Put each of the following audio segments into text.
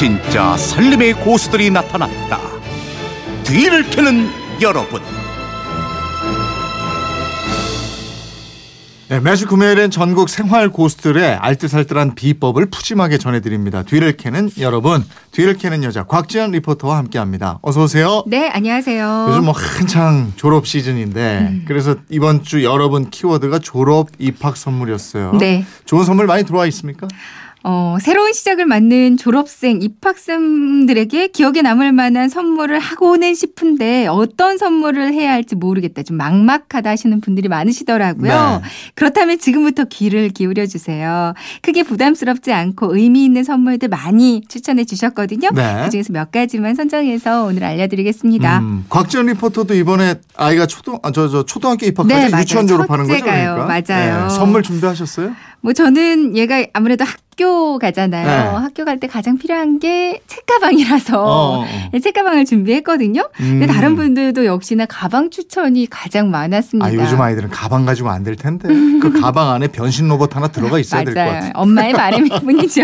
진짜 살림의 고수들이 나타났다. 뒤를 캐는 여러분. 네, 매주 금요일엔 전국 생활 고수들의 알뜰살뜰한 비법을 푸짐하게 전해드립니다. 뒤를 캐는 여러분, 뒤를 캐는 여자 곽지연 리포터와 함께합니다. 어서 오세요. 네, 안녕하세요. 요즘 뭐 한창 졸업 시즌인데 음. 그래서 이번 주 여러분 키워드가 졸업 입학 선물이었어요. 네. 좋은 선물 많이 들어와 있습니까? 어, 새로운 시작을 맞는 졸업생, 입학생들에게 기억에 남을 만한 선물을 하고는 싶은데 어떤 선물을 해야 할지 모르겠다. 좀 막막하다 하시는 분들이 많으시더라고요. 네. 그렇다면 지금부터 귀를 기울여 주세요. 크게 부담스럽지 않고 의미 있는 선물들 많이 추천해 주셨거든요. 네. 그중에서 몇 가지만 선정해서 오늘 알려드리겠습니다. 음, 곽지연 리포터도 이번에 아이가 초등 아, 저, 저 초등학교 입학하지 네. 유치원 졸업하는 거죠. 그러니까. 맞아요. 선물 준비하셨어요? 뭐 저는 얘가 아무래도 학교 가잖아요. 네. 학교 갈 때 가장 필요한 게 책가방이라서 어, 어. 네, 책가방을 준비했거든요. 근데 음. 다른 분들도 역시나 가방 추천이 가장 많았습니다. 아, 요즘 아이들은 가방 가지고 안 될 텐데 그 가방 안에 변신 로봇 하나 들어가 있어야 될 것. 같아요. 엄마의 바람일 뿐이죠.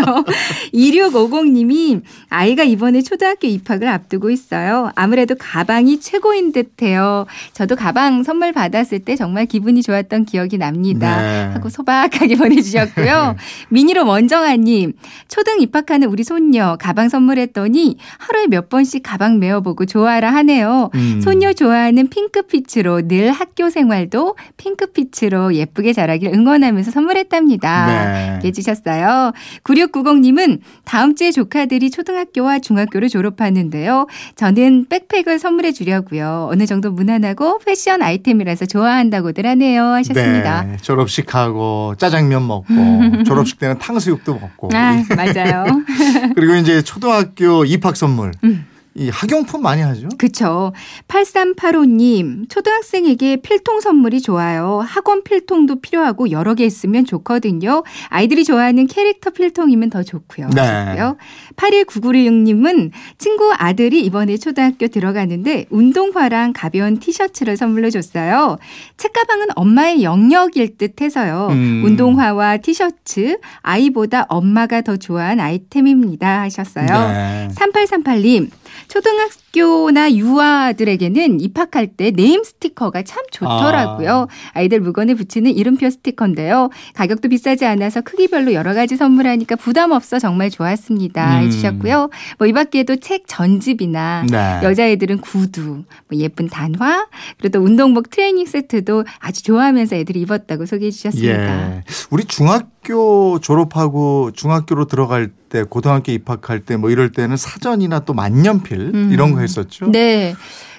2650님이 아이가 이번에 초등학교 입학을 앞두고 있어요. 아무래도 가방이 최고인 듯해요. 저도 가방 선물 받았을 때 정말 기분이 좋았던 기억이 납니다. 네. 하고 소박하게 보내주 셨고요. 미니로 원정아님 초등 입학하는 우리 손녀 가방 선물했더니 하루에 몇 번씩 가방 메어보고 좋아라 하네요. 음. 손녀 좋아하는 핑크빛으로 늘 학교 생활도 핑크빛으로 예쁘게 자라길 응원하면서 선물했답니다. 네. 해주셨어요. 9690님은 다음 주에 조카들이 초등학교와 중학교를 졸업하는데요. 저는 백팩을 선물해 주려고요. 어느 정도 무난하고 패션 아이템이라서 좋아한다고들 하네요. 하셨습니다. 네, 졸업식하고 짜장면 먹고 졸업식 때는 탕수육도 먹고 아, 맞아요. 그리고 이제 초등학교 입학 선물 음. 이 학용품 많이 하죠. 그쵸. 8385님, 초등학생에게 필통 선물이 좋아요. 학원 필통도 필요하고 여러 개 있으면 좋거든요. 아이들이 좋아하는 캐릭터 필통이면 더 좋고요. 네. 하셨고요. 81996님은 친구 아들이 이번에 초등학교 들어가는데 운동화랑 가벼운 티셔츠를 선물로 줬어요. 책가방은 엄마의 영역일 듯 해서요. 음. 운동화와 티셔츠, 아이보다 엄마가 더 좋아한 아이템입니다. 하셨어요. 네. 3838님, 초등학교나 유아들에게는 입학할 때 네임 스티커가 참 좋더라고요. 아. 이들 물건에 붙이는 이름표 스티커인데요. 가격도 비싸지 않아서 크기별로 여러 가지 선물하니까 부담 없어 정말 좋았습니다. 음. 해주셨고요. 뭐 이 밖에도 책 전집이나 네. 여자애들은 구두, 뭐 예쁜 단화, 그리고 또 운동복 트레이닝 세트도 아주 좋아하면서 애들이 입었다고 소개해 주셨습니다. 예. 우리 중학 교 졸업하고 중학교로 들어갈 때 고등학교 입학할 때 뭐 이럴 때는 사전이나 또 만년필 음. 이런 거 했었죠. 네.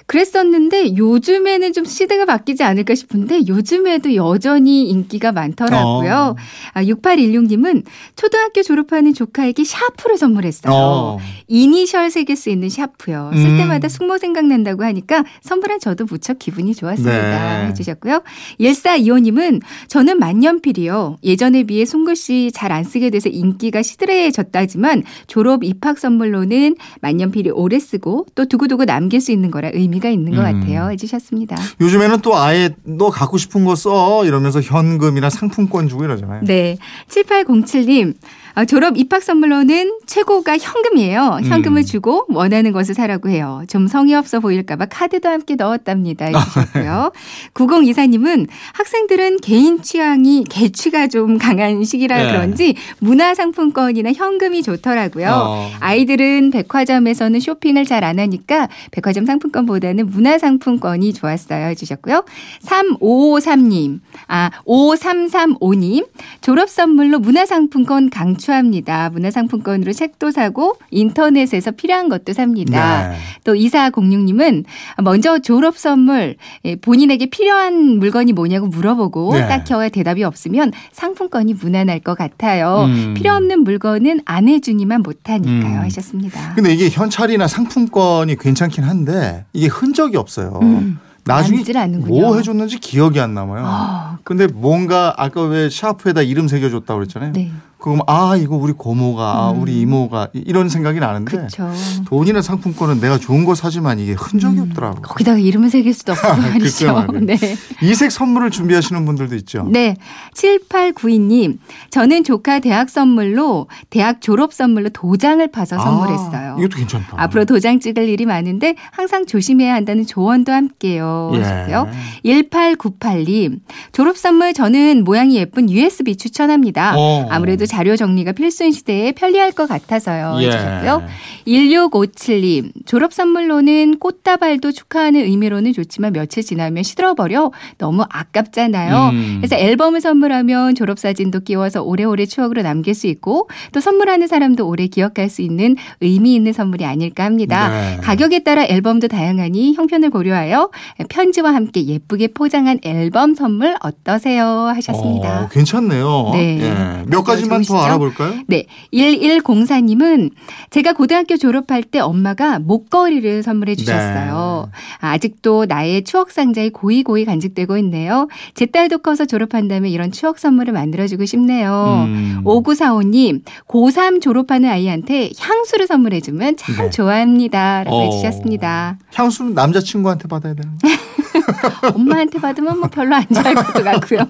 그랬었는데 요즘에는 좀 시대가 바뀌지 않을까 싶은데 요즘에도 여전히 인기가 많더라고요. 어. 아, 6816님은 초등학교 졸업하는 조카에게 샤프를 선물했어요. 어. 이니셜 색에 쓰이는 샤프요. 쓸 음. 때마다 숙모 생각난다고 하니까 선물한 저도 무척 기분이 좋았습니다. 네. 해주셨고요. 1425님은 저는 만년필이요. 예전에 비해 손글씨 잘 안 쓰게 돼서 인기가 시들해졌다지만 졸업 입학 선물로는 만년필이 오래 쓰고 또 두고두고 남길 수 있는 거라 의미 가 있는 것 음. 같아요. 해주셨습니다. 요즘에는 또 아예 너 갖고 싶은 거 써 이러면서 현금이나 상품권 주고 이러잖아요. 네. 7807님. 아, 졸업 입학 선물로는 최고가 현금이에요. 현금을 음. 주고 원하는 것을 사라고 해요. 좀 성의 없어 보일까봐 카드도 함께 넣었답니다. 해주셨고요. 9024님은 학생들은 개인 취향이 개취가 좀 강한 시기라 네. 그런지 문화상품권이나 현금이 좋더라고요. 어. 아이들은 백화점에서는 쇼핑을 잘 안 하니까 백화점 상품권보다는 문화상품권이 좋았어요. 해주셨고요. 3553님, 아, 5335님, 졸업 선물로 문화상품권 강추 합니다. 문화상품권으로 책도 사고 인터넷에서 필요한 것도 삽니다. 네. 또 2406님은 먼저 졸업 선물 예, 본인에게 필요한 물건이 뭐냐고 물어보고 네. 딱히 대답이 없으면 상품권이 무난할 것 같아요. 음. 필요 없는 물건은 안 해주니만 못하니까요. 음. 하셨습니다. 근데 이게 현찰이나 상품권이 괜찮긴 한데 이게 흔적이 없어요. 음. 나중에. 뭐 해줬는지 기억이 안 남아요. 아, 근데 뭔가 아까 왜 샤프에다 이름 새겨줬다고 그랬잖아요. 네. 그럼 아 이거 우리 고모가 아, 음. 우리 이모가 이- 이런 생각이 나는데 그렇죠. 돈이나 상품권은 내가 좋은 거 사지만 이게 흔적이 없더라고. 거기다가 이름을 새길 수도 없고 말이죠. 네. 이색 선물을 준비하시는 분들도 있죠. 네. 7892님, 저는 조카 대학 선물로, 대학 졸업 선물로 도장을 파서 선물했어요. 아, 이것도 괜찮다. 앞으로 도장 찍을 일이 많은데 항상 조심해야 한다는 조언도 함께요. 예. 하셨고요. 1898님, 졸업 선물 저는 모양이 예쁜 USB 추천합니다. 어. 아무래도 자료 정리가 필수인 시대에 편리할 것 같아서요. 예. 하셨고요. 1657님, 졸업 선물로는 꽃다발도 축하하는 의미로는 좋지만 며칠 지나면 시들어버려 너무 아깝잖아요. 음. 그래서 앨범을 선물하면 졸업 사진도 끼워서 오래오래 추억으로 남길 수 있고 또 선물하는 사람도 오래 기억할 수 있는 의미 있는 선물이 아닐까 합니다. 네. 가격에 따라 앨범도 다양하니 형편을 고려하여 편지와 함께 예쁘게 포장한 앨범 선물 어떠세요? 하셨습니다. 어, 괜찮네요. 네. 예. 몇 가지만 좋으시죠? 더 알아볼까요? 네. 1104님은 제가 고등학교 졸업할 때 엄마가 목걸이를 선물해 주셨어요. 네. 아직도 나의 추억 상자에 고이고이 간직되고 있네요. 제 딸도 커서 졸업한다면 이런 추억 선물을 만들어주고 싶네요. 음. 5945님, 고3 졸업하는 아이한테 향수를 선물해주면 참 네. 좋아합니다. 라고 어. 해주셨습니다. 향수는 남자친구한테 받아야 되는 거 엄마한테 받으면 뭐 별로 안 좋아할 것도 같고요.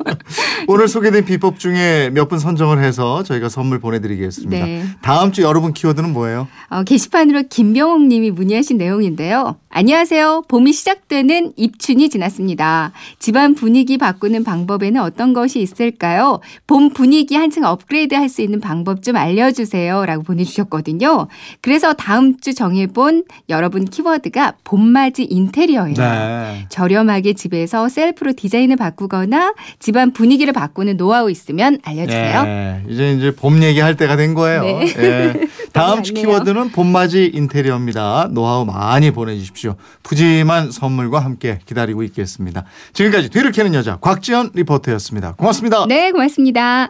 오늘 소개된 비법 중에 몇 분 선정을 해서 저희가 선물 보내드리겠습니다. 네. 다음 주 여러분 키워드는 뭐예요? 어, 게시판으로 김병옥 님이 문의하신 내용인데요. 안녕하세요. 봄이 시작되는 입춘이 지났습니다. 집안 분위기 바꾸는 방법에는 어떤 것이 있을까요? 봄 분위기 한층 업그레이드 할 수 있는 방법 좀 알려주세요. 라고 보내주셨거든요. 그래서 다음 주 정해본 여러분 키워드가 봄맞이 인테리어예요. 네. 저렴하게 집에서 셀프로 디자인을 바꾸거나 집안 분위기를 바꾸는 노하우 있으면 알려주세요. 예, 이제 이제 봄 얘기할 때가 된 거예요. 네. 예. 다음 주. 키워드는 봄맞이 인테리어입니다. 노하우 많이 보내주십시오. 푸짐한 선물과 함께 기다리고 있겠습니다. 지금까지 뒤를 캐는 여자 곽지연 리포터였습니다. 고맙습니다. 네, 고맙습니다.